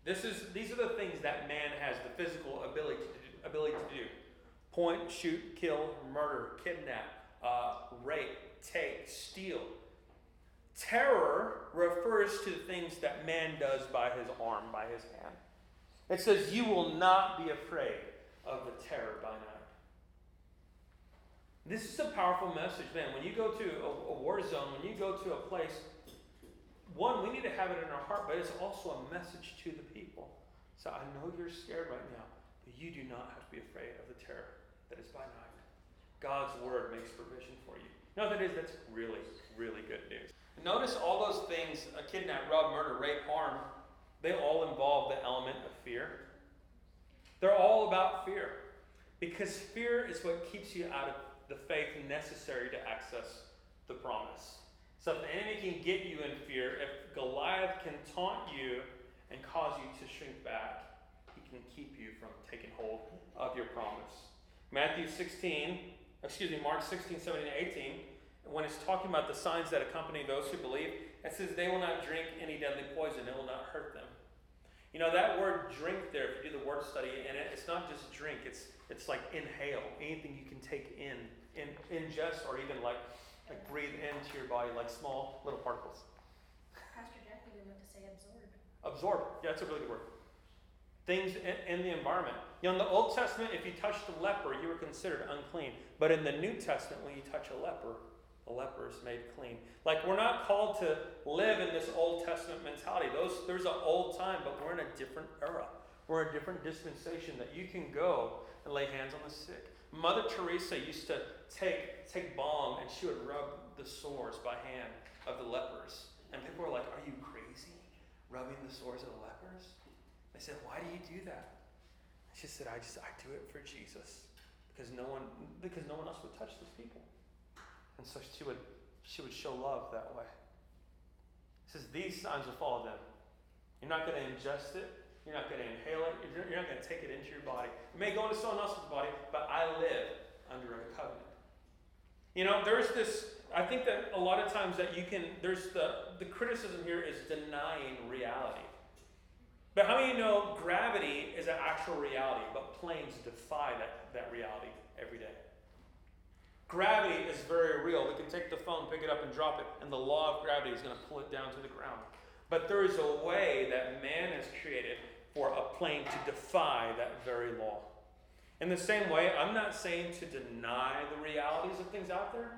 Speaker 1: This is, these are the things that man has the physical ability to do, ability to do point, shoot, kill, murder, kidnap. uh, rape, take, steal. Terror refers to things that man does by his arm, by his hand. It says, You will not be afraid of the terror by night. This is a powerful message, man. When you go to a, a war zone, when you go to a place, one, we need to have it in our heart, but it's also a message to the people. So I know you're scared right now, but you do not have to be afraid of the terror that is by night. God's word makes provision for you. Know that is that's really, really good news. Notice all those things a kidnap, rob, murder, rape, harm they all involve the element of fear. They're all about fear. Because fear is what keeps you out of the faith necessary to access the promise. So if the enemy can get you in fear, if Goliath can taunt you and cause you to shrink back, he can keep you from taking hold of your promise. Matthew 16, excuse me, Mark 16, 17, 18, when it's talking about the signs that accompany those who believe, it says they will not drink any deadly poison, it will not hurt them. You know, that word drink there, if you do the word study, and it, it's not just drink, it's, it's like inhale, anything you can take in, in ingest, or even like, like breathe into your body, like small little particles.
Speaker 3: Pastor Jeff even meant to say absorb.
Speaker 1: Absorb, yeah, that's a really good word. Things in, in the environment. You know, in the Old Testament, if you touched a leper, you were considered unclean. But in the New Testament, when you touch a leper, the leper is made clean. Like we're not called to live in this Old Testament mentality. Those there's an old time, but we're in a different era. We're in a different dispensation that you can go and lay hands on the sick. Mother Teresa used to take take balm and she would rub the sores by hand of the lepers. And people were like, Are you crazy? Rubbing the sores of the lepers? They said, Why do you do that? She said, I just I do it for Jesus. Because no one because no one else would touch those people. And so she would, she would show love that way. He says, These signs will follow them. You're not going to ingest it. You're not going to inhale it. You're, you're not going to take it into your body. It may go into someone else's body, but I live under a covenant. You know, there's this, I think that a lot of times that you can, there's the, the criticism here is denying reality. But how many know gravity is an actual reality, but planes defy that, that reality every day? Gravity is very real. We can take the phone, pick it up, and drop it, and the law of gravity is going to pull it down to the ground. But there is a way that man has created for a plane to defy that very law. In the same way, I'm not saying to deny the realities of things out there.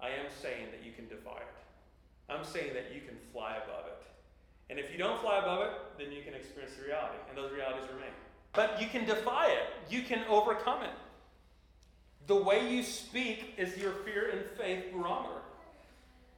Speaker 1: I am saying that you can defy it. I'm saying that you can fly above it. And if you don't fly above it, then you can experience the reality, and those realities remain. But you can defy it, you can overcome it. The way you speak is your fear and faith barometer.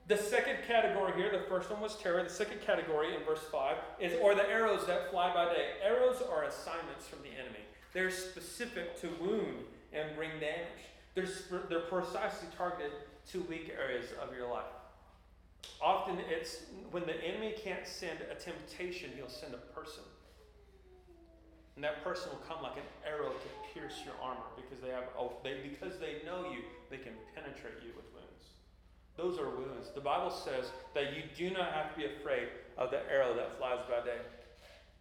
Speaker 1: The second category here, the first one was terror. The second category in verse 5 is, or the arrows that fly by day. Arrows are assignments from the enemy. They're specific to wound and bring damage. They're, they're precisely targeted to weak areas of your life. Often it's when the enemy can't send a temptation, he'll send a person. And that person will come like an arrow to pierce your armor because they have oh, they, because they know you, they can penetrate you with wounds. Those are wounds. The Bible says that you do not have to be afraid of the arrow that flies by day.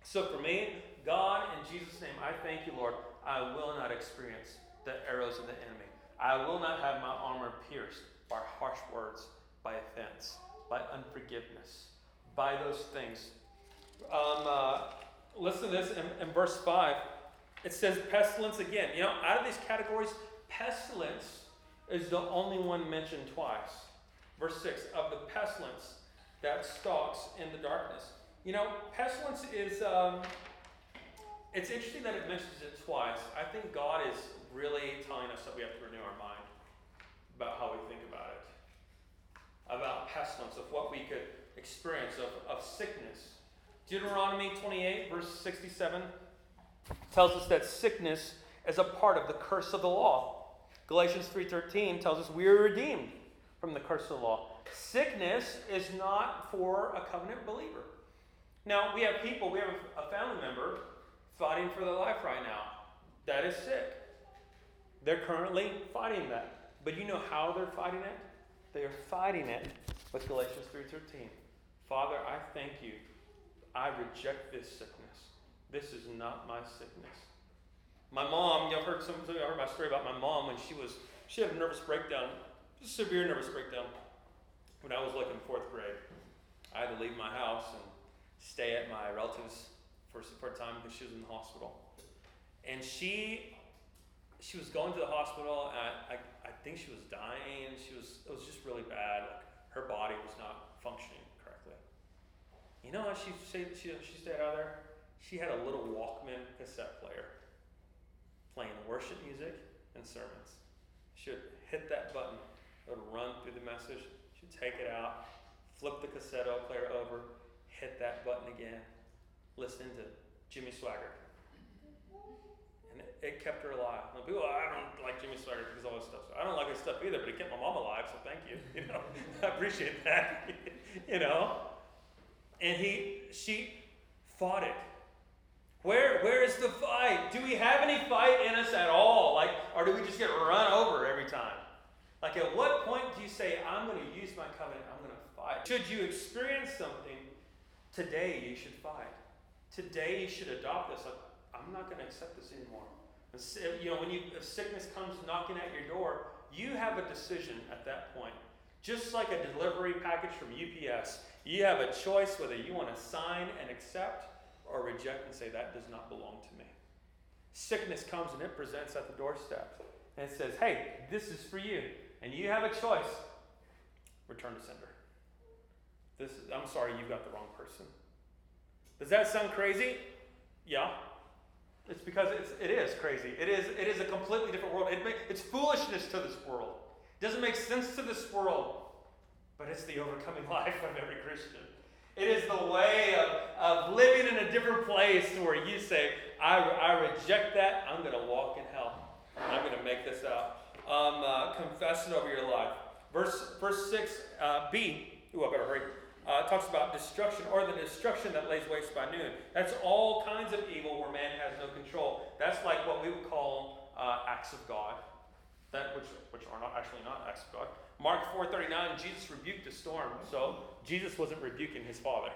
Speaker 1: So for me, God, in Jesus' name, I thank you, Lord. I will not experience the arrows of the enemy. I will not have my armor pierced by harsh words, by offense, by unforgiveness, by those things. Um, uh, listen to this in, in verse 5. It says pestilence again. You know, out of these categories, pestilence is the only one mentioned twice. Verse 6 of the pestilence that stalks in the darkness. You know, pestilence is, um, it's interesting that it mentions it twice. I think God is really telling us that we have to renew our mind about how we think about it, about pestilence, of what we could experience, of, of sickness, Deuteronomy 28, verse 67, tells us that sickness is a part of the curse of the law. Galatians 3:13 tells us we are redeemed from the curse of the law. Sickness is not for a covenant believer. Now, we have people, we have a family member fighting for their life right now that is sick. They're currently fighting that. But you know how they're fighting it? They are fighting it with Galatians 3:13. Father, I thank you I reject this sickness. This is not my sickness. My mom, y'all heard some, y'all heard my story about my mom when she was, she had a nervous breakdown severe nervous breakdown when I was like in fourth grade. I had to leave my house and stay at my relative's for a time because she was in the hospital, and she she was going to the hospital. And I, I I think she was dying. She was it was just really bad. Like her body was not functioning. You know how she she she, she stayed out there? She had a little Walkman cassette player playing worship music and sermons. She would hit that button, it would run through the message. She'd take it out, flip the cassette player over, hit that button again, listen to Jimmy Swaggart. And it, it kept her alive. And people, I don't like Jimmy Swaggart because all this stuff. I don't like his stuff either, but it kept my mom alive, so thank you. You know, I appreciate that. you know, and he, she fought it. Where, where is the fight? Do we have any fight in us at all? Like, or do we just get run over every time? Like, at what point do you say, I'm going to use my covenant, I'm going to fight? Should you experience something, today you should fight. Today you should adopt this. Like, I'm not going to accept this anymore. You know, when you, if sickness comes knocking at your door, you have a decision at that point. Just like a delivery package from UPS, you have a choice whether you want to sign and accept or reject and say, that does not belong to me. Sickness comes and it presents at the doorstep. And it says, hey, this is for you. And you have a choice. Return to sender. This is, I'm sorry—you've got the wrong person. Does that sound crazy? Yeah. It's because it's, it is crazy. It is, it is a completely different world. It it's foolishness to this world. It doesn't make sense to this world. But it's the overcoming life of every Christian. It is the way of, of living in a different place to where you say, I, I reject that. I'm going to walk in hell. I'm going to make this out. Um, uh, confess it over your life. Verse, verse 6, uh, B, ooh, I better hurry, uh, talks about destruction or the destruction that lays waste by noon. That's all kinds of evil where man has no control. That's like what we would call uh, acts of God, that which, which are not actually not acts of God. Mark 4:39, Jesus rebuked the storm. So Jesus wasn't rebuking his father.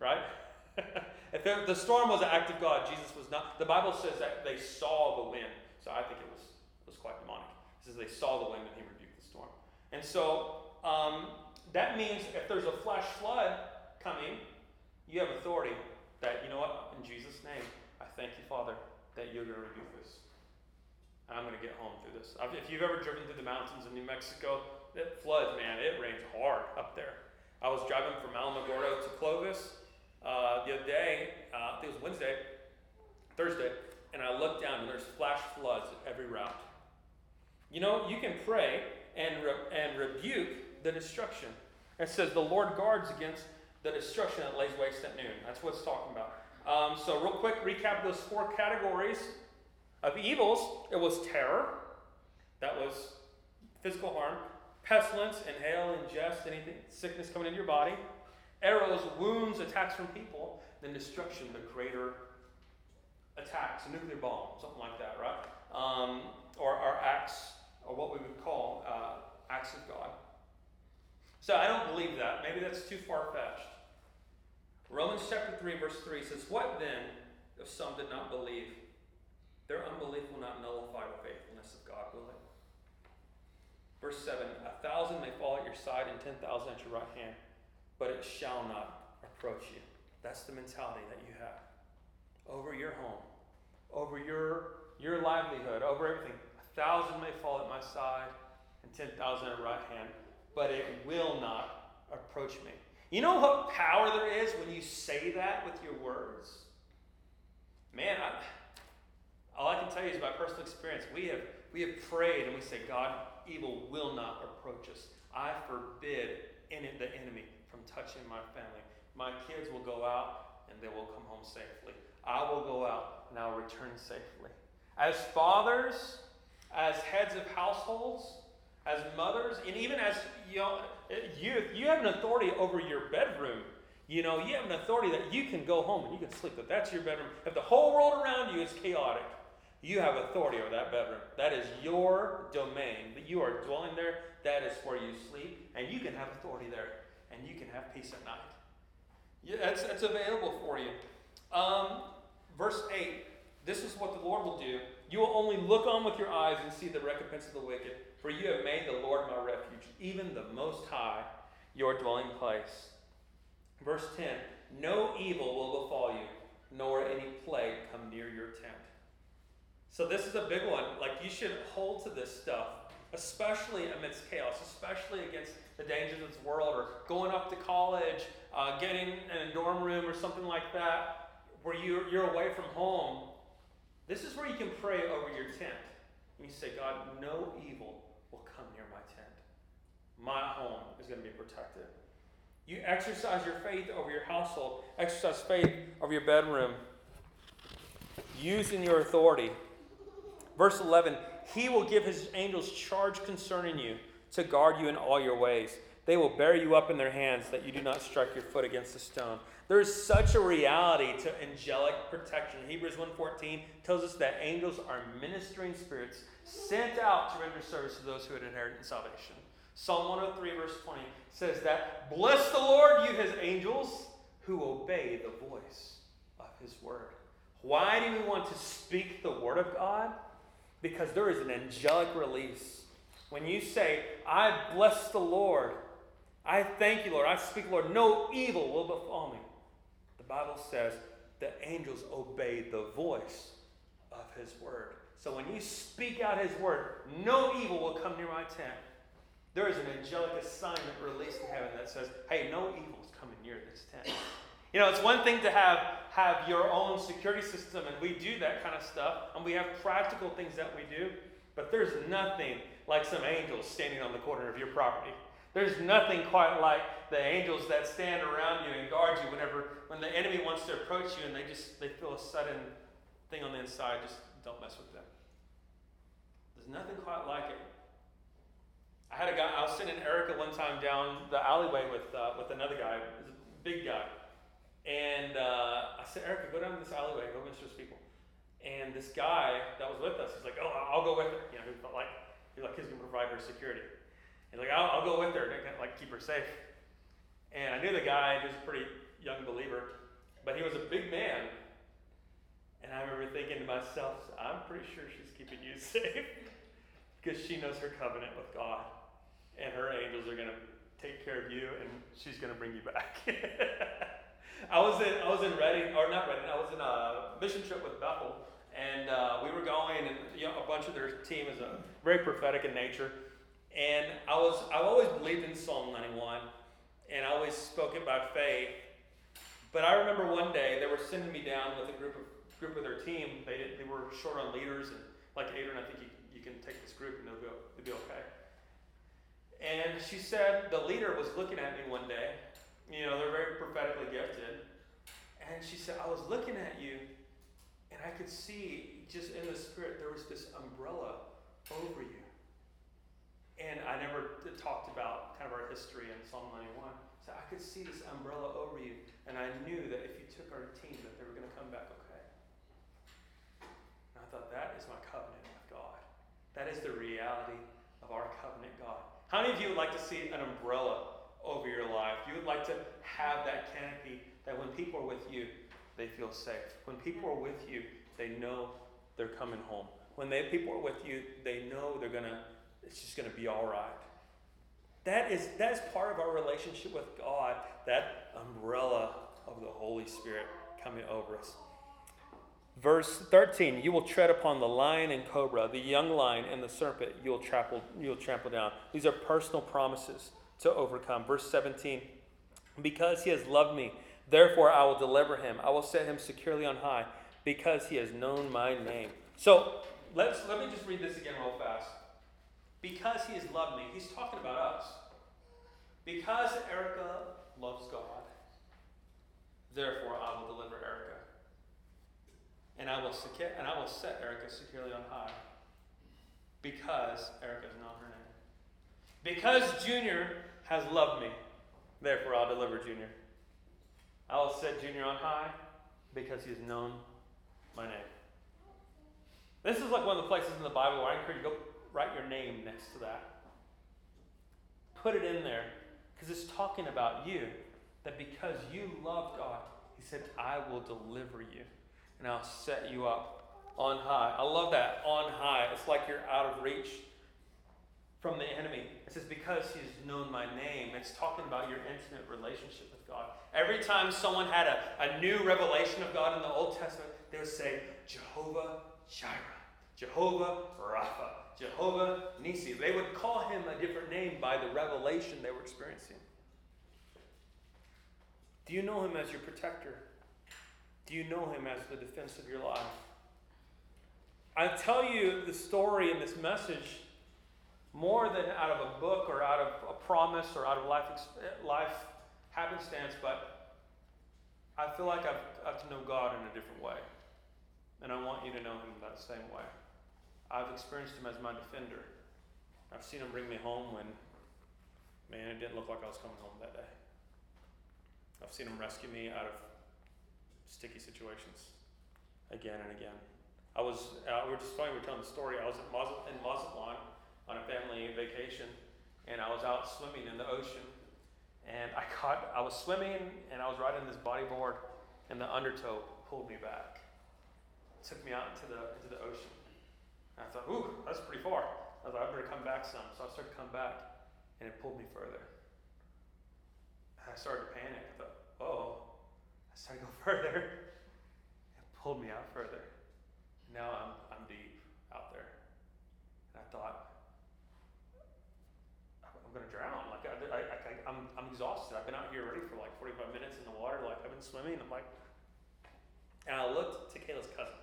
Speaker 1: Right? if the, storm was an act of God, Jesus was not. The Bible says that they saw the wind. So I think it was, it was quite demonic. It says they saw the wind and he rebuked the storm. And so um, that means if there's a flash flood coming, you have authority that, you know what, in Jesus' name, I thank you, Father, that you're going to rebuke this. I'm going to get home through this. If you've ever driven through the mountains in New Mexico, it floods, man. It rains hard up there. I was driving from Alamogordo to Clovis uh, the other day. Uh, I think it was Wednesday, Thursday, and I looked down and there's flash floods at every route. You know, you can pray and re- and rebuke the destruction. It says the Lord guards against the destruction that lays waste at noon. That's what it's talking about. Um, so, real quick, recap those four categories of evils, it was terror, that was physical harm, pestilence, inhale, ingest, anything, sickness coming into your body, arrows, wounds, attacks from people, then destruction, the greater attacks, a nuclear bomb, something like that, right? Um, or, our acts, or what we would call uh, acts of God. So I don't believe that. Maybe that's too far fetched. Romans chapter 3, verse 3 says, What then if some did not believe? Their unbelief will not nullify the faithfulness of God, will it? Verse 7 A thousand may fall at your side and 10,000 at your right hand, but it shall not approach you. That's the mentality that you have over your home, over your, your livelihood, over everything. A thousand may fall at my side and 10,000 at right hand, but it will not approach me. You know what power there is when you say that with your words? Man, I all I can tell you is by personal experience. We have, we have prayed and we say, God, evil will not approach us. I forbid in the enemy from touching my family. My kids will go out and they will come home safely. I will go out and I'll return safely. As fathers, as heads of households, as mothers, and even as young, youth, you have an authority over your bedroom. You know, you have an authority that you can go home and you can sleep, but that's your bedroom. If the whole world around you is chaotic, you have authority over that bedroom. That is your domain. You are dwelling there. That is where you sleep, and you can have authority there, and you can have peace at night. Yeah, that's, that's available for you. Um, verse 8 this is what the Lord will do You will only look on with your eyes and see the recompense of the wicked, for you have made the Lord my refuge, even the Most High, your dwelling place. Verse 10 No evil will befall you, nor any plague come near your tent. So, this is a big one. Like, you should hold to this stuff, especially amidst chaos, especially against the dangers of this world, or going up to college, uh, getting in a dorm room, or something like that, where you're, you're away from home. This is where you can pray over your tent. And you say, God, no evil will come near my tent. My home is going to be protected. You exercise your faith over your household, exercise faith over your bedroom, using your authority. Verse 11 He will give his angels charge concerning you to guard you in all your ways. They will bear you up in their hands that you do not strike your foot against a stone. There is such a reality to angelic protection. Hebrews 1:14 tells us that angels are ministering spirits sent out to render service to those who had inherited salvation. Psalm 103 verse 20 says that bless the Lord you his angels who obey the voice of his word. Why do we want to speak the word of God? Because there is an angelic release. When you say, I bless the Lord, I thank you, Lord, I speak, Lord, no evil will befall me. The Bible says the angels obey the voice of his word. So when you speak out his word, no evil will come near my tent. There is an angelic assignment released in heaven that says, hey, no evil is coming near this tent. You know, it's one thing to have, have your own security system, and we do that kind of stuff, and we have practical things that we do, but there's nothing like some angels standing on the corner of your property. There's nothing quite like the angels that stand around you and guard you whenever when the enemy wants to approach you and they just they feel a sudden thing on the inside, just don't mess with them. There's nothing quite like it. I had a guy. I was sending Erica one time down the alleyway with uh, with another guy, a big guy, and uh, I said, Erica, go down this alleyway, go minister to people. And this guy that was with us, he's like, oh, I'll go with her. You know, he felt like he's like he's gonna provide her security. He's like, I'll, I'll go with her, to like keep her safe. And I knew the guy; he was a pretty young believer, but he was a big man. And I remember thinking to myself, I'm pretty sure she's keeping you safe because she knows her covenant with God and her angels are going to take care of you, and she's going to bring you back. I was in I was in Redding, or not Redding. I was in a mission trip with Bethel, and uh, we were going, and you know, a bunch of their team is a very prophetic in nature. And I was I've always believed in Psalm 91, and I always spoke it by faith. But I remember one day they were sending me down with a group of group of their team. They did, they were short on leaders, and like Adrian, I think you, you can take this group and they'll go they'll be okay. And she said the leader was looking at me one day. You know, they're very prophetically gifted. And she said, I was looking at you, and I could see just in the spirit there was this umbrella over you. And I never talked about kind of our history in Psalm 91. So I could see this umbrella over you, and I knew that if you took our team, that they were going to come back okay. And I thought, that is my covenant with God. That is the reality of our covenant God. How many of you would like to see an umbrella over your life? You would like to have that canopy that when people are with you, they feel safe. When people are with you, they know they're coming home. When they, people are with you, they know they're gonna. It's just gonna be all right. That is that is part of our relationship with God. That umbrella of the Holy Spirit coming over us. Verse 13, you will tread upon the lion and cobra, the young lion and the serpent you'll trample, you'll trample down. These are personal promises to overcome. Verse 17, because he has loved me, therefore I will deliver him. I will set him securely on high, because he has known my name. So let's let me just read this again real fast. Because he has loved me, he's talking about us. Because Erica loves God, therefore I will deliver Erica and I will secure, and I will set Erica securely on high because Erica is not her name. Because Junior has loved me, therefore I'll deliver Junior. I will set Junior on high because he has known my name. This is like one of the places in the Bible where I encourage you to go write your name next to that. Put it in there because it's talking about you. That because you love God, He said, I will deliver you and I'll set you up on high. I love that. On high. It's like you're out of reach from the enemy. It says, because he's known my name. It's talking about your intimate relationship with God. Every time someone had a, a new revelation of God in the Old Testament, they would say, Jehovah Jireh, Jehovah Rapha, Jehovah Nisi. They would call him a different name by the revelation they were experiencing. Do you know him as your protector? Do you know him as the defense of your life? I tell you the story in this message more than out of a book or out of a promise or out of life, life happenstance, but I feel like I've got to know God in a different way. And I want you to know him that same way. I've experienced him as my defender. I've seen him bring me home when, man, it didn't look like I was coming home that day. I've seen him rescue me out of sticky situations again and again. I was, uh, we are just funny, we are telling the story. I was at Mazat- in Mazatlan on a family vacation, and I was out swimming in the ocean. And I caught, I was swimming, and I was riding this bodyboard, and the undertow pulled me back, took me out into the into the ocean. And I thought, ooh, that's pretty far. I thought I better come back some. So I started to come back, and it pulled me further. I started to panic. I thought, oh, I started to go further. It pulled me out further. Now I'm, I'm deep out there. And I thought, I'm to drown. Like, I, I, I, I'm, I'm exhausted. I've been out here already for like 45 minutes in the water. Like, I've been swimming. I'm like, and I looked to Kayla's cousin.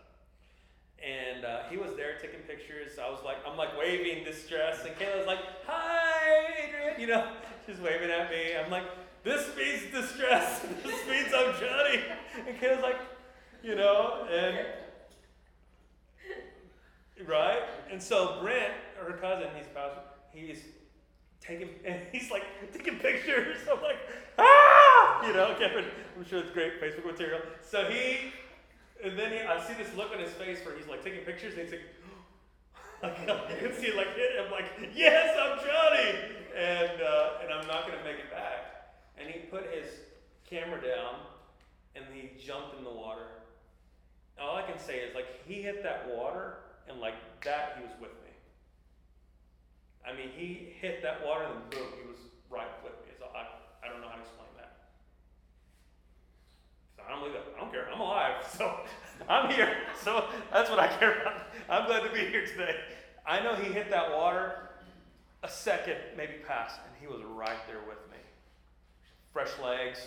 Speaker 1: And uh, he was there taking pictures. I was like, I'm like waving distress. And Kayla's like, hi, Adrian. You know, she's waving at me. I'm like, this means distress. This means I'm Johnny. And Kayla's like, you know, and right. And so Brent, her cousin, he's pastor. He's taking and he's like taking pictures. I'm like, ah, you know, Kevin. I'm sure it's great Facebook material. So he, and then he, I see this look on his face where he's like taking pictures, and he's like. You can see like hit him like yes I'm Johnny and uh, and I'm not gonna make it back and he put his camera down and he jumped in the water. All I can say is like he hit that water and like that he was with me. I mean he hit that water and boom, he was right with me. I, I don't know how to explain that. So I don't believe that. I don't care. I'm alive. So I'm here. So that's what I care about. I'm glad to be here today. I know he hit that water a second, maybe past, and he was right there with me fresh legs,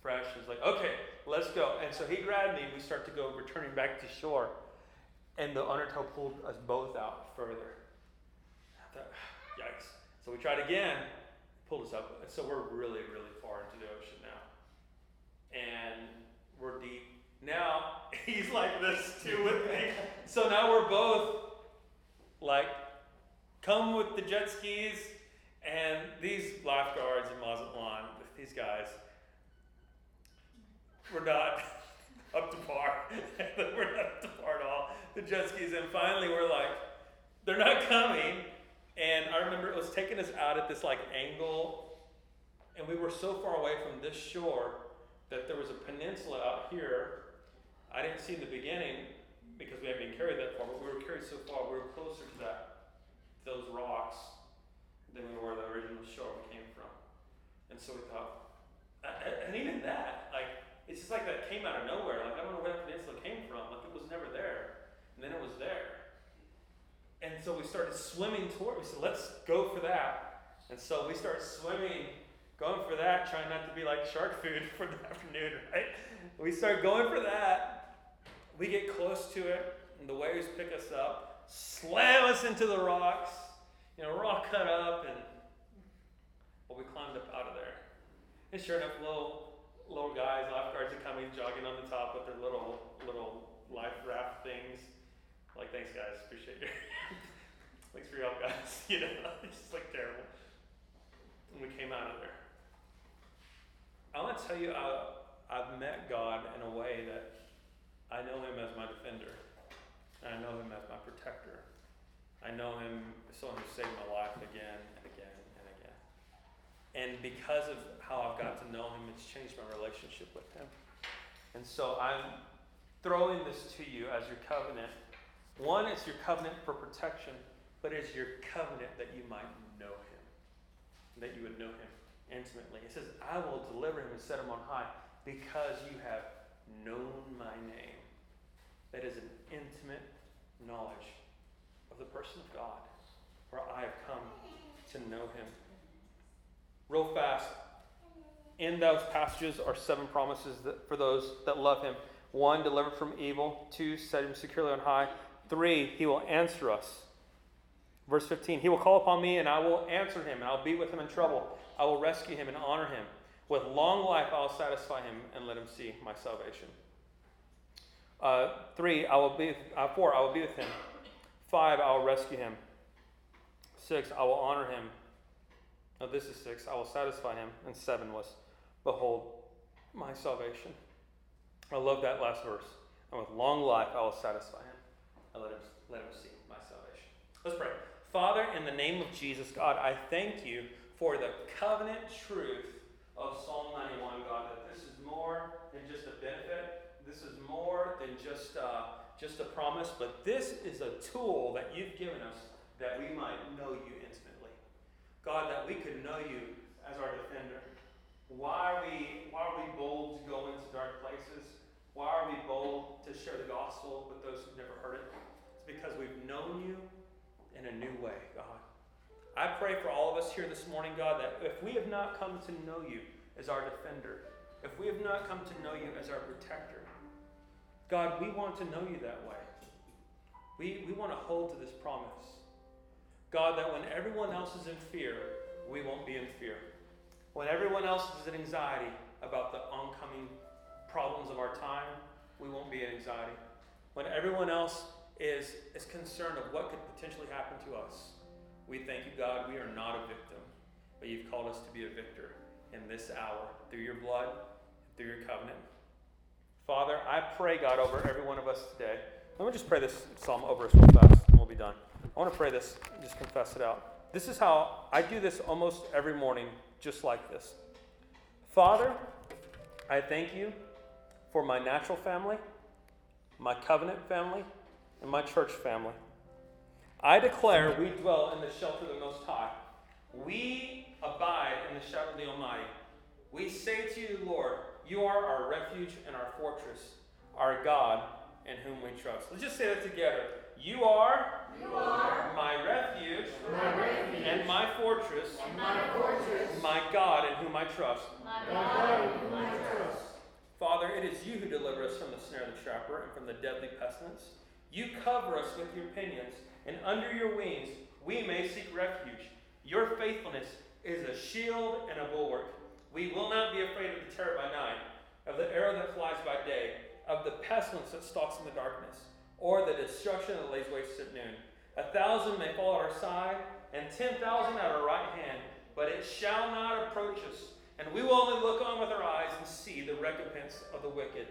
Speaker 1: fresh. It's like, okay, let's go. And so he grabbed me, and we start to go, returning back to shore. And the undertow pulled us both out further. I thought, yikes. So we tried again, pulled us up. So we're really, really far into the ocean now. And we're deep. Now he's like this too with me. So now we're both like, come with the jet skis. And these lifeguards in Mazatlan, these guys were not up to par. we're not up to par at all. The jet skis, and finally we're like, they're not coming. And I remember it was taking us out at this like angle, and we were so far away from this shore that there was a peninsula out here. I didn't see in the beginning because we hadn't been carried that far, but we were carried so far, we were closer to that, those rocks than we were the original shore we came from. And so we thought, and even that, like, it's just like that came out of nowhere. Like, I don't know where that peninsula came from. Like, it was never there. And then it was there. And so we started swimming toward We said, let's go for that. And so we started swimming, going for that, trying not to be like shark food for the afternoon, right? We start going for that. We get close to it, and the waves pick us up, slam us into the rocks. You know, we're all cut up, and well, we climbed up out of there. And sure enough, little little guys, lifeguards are coming, jogging on the top with their little little life raft things. Like, thanks guys, appreciate your thanks for your help, guys. You know, it's just like terrible. And we came out of there. I want to tell you, I, I've met God in a way that I know Him as my defender, and I know Him as my protector. I know Him as someone who saved my life again and again and again. And because of how I've got to know Him, it's changed my relationship with Him. And so I'm throwing this to you as your covenant One, it's your covenant for protection, but it's your covenant that you might know him, that you would know him intimately. It says, I will deliver him and set him on high because you have known my name. That is an intimate knowledge of the person of God, where I have come to know him. Real fast, in those passages are seven promises that, for those that love him. One, delivered from evil. Two, set him securely on high. Three, he will answer us. Verse 15, he will call upon me and I will answer him, and I'll be with him in trouble. I will rescue him and honor him. With long life, I will satisfy him and let him see my salvation. Uh, three, I will be, uh, four, I will be with him. Five, I will rescue him. Six, I will honor him. Now this is six, I will satisfy him. And seven was, behold, my salvation. I love that last verse. And with long life, I will satisfy him let him, let him see my salvation. Let's pray. Father, in the name of Jesus, God, I thank you for the covenant truth of Psalm 91, God, that this is more than just a benefit. This is more than just, uh, just a promise, but this is a tool that you've given us that we might know you intimately. God, that we could know you as our defender. Why are we, why are we bold to go into dark places? Why are we bold to share the gospel with those who've never heard it? Because we've known you in a new way, God. I pray for all of us here this morning, God, that if we have not come to know you as our defender, if we have not come to know you as our protector, God, we want to know you that way. We, we want to hold to this promise. God, that when everyone else is in fear, we won't be in fear. When everyone else is in anxiety about the oncoming problems of our time, we won't be in anxiety. When everyone else is, is concerned of what could potentially happen to us, we thank you, God, we are not a victim, but you've called us to be a victor in this hour through your blood, through your covenant. Father, I pray, God, over every one of us today. Let me just pray this psalm over us real fast, and we'll be done. I want to pray this, just confess it out. This is how I do this almost every morning, just like this. Father, I thank you for my natural family, my covenant family, and my church family. I declare we dwell in the shelter of the Most High. We abide in the shadow of the Almighty. We say to you, Lord, you are our refuge and our fortress, our God in whom we trust. Let's just say that together. You are,
Speaker 4: you are
Speaker 1: my refuge,
Speaker 4: my refuge
Speaker 1: and my fortress,
Speaker 4: and my fortress,
Speaker 1: my God
Speaker 4: my God in whom I trust.
Speaker 1: Father, it is you who deliver us from the snare of the trapper and from the deadly pestilence. You cover us with your pinions, and under your wings we may seek refuge. Your faithfulness is a shield and a bulwark. We will not be afraid of the terror by night, of the arrow that flies by day, of the pestilence that stalks in the darkness, or the destruction that lays waste at noon. A thousand may fall at our side, and ten thousand at our right hand, but it shall not approach us. And we will only look on with our eyes and see the recompense of the wicked.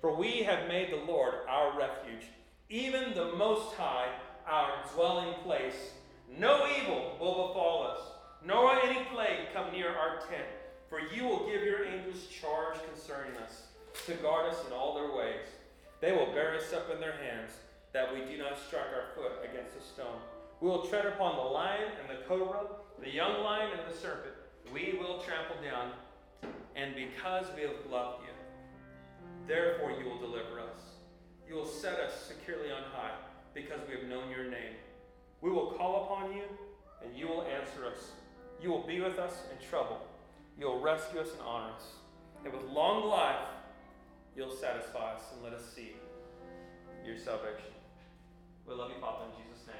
Speaker 1: For we have made the Lord our refuge, even the Most High our dwelling place. No evil will befall us, nor any plague come near our tent. For you will give your angels charge concerning us, to guard us in all their ways. They will bear us up in their hands, that we do not strike our foot against a stone. We will tread upon the lion and the cobra, the young lion and the serpent. We will trample down, and because we have loved you, therefore you will deliver us. You will set us securely on high, because we have known your name. We will call upon you, and you will answer us. You will be with us in trouble. You will rescue us and honor us. And with long life, you'll satisfy us and let us see your salvation. We love you, Father, in Jesus' name.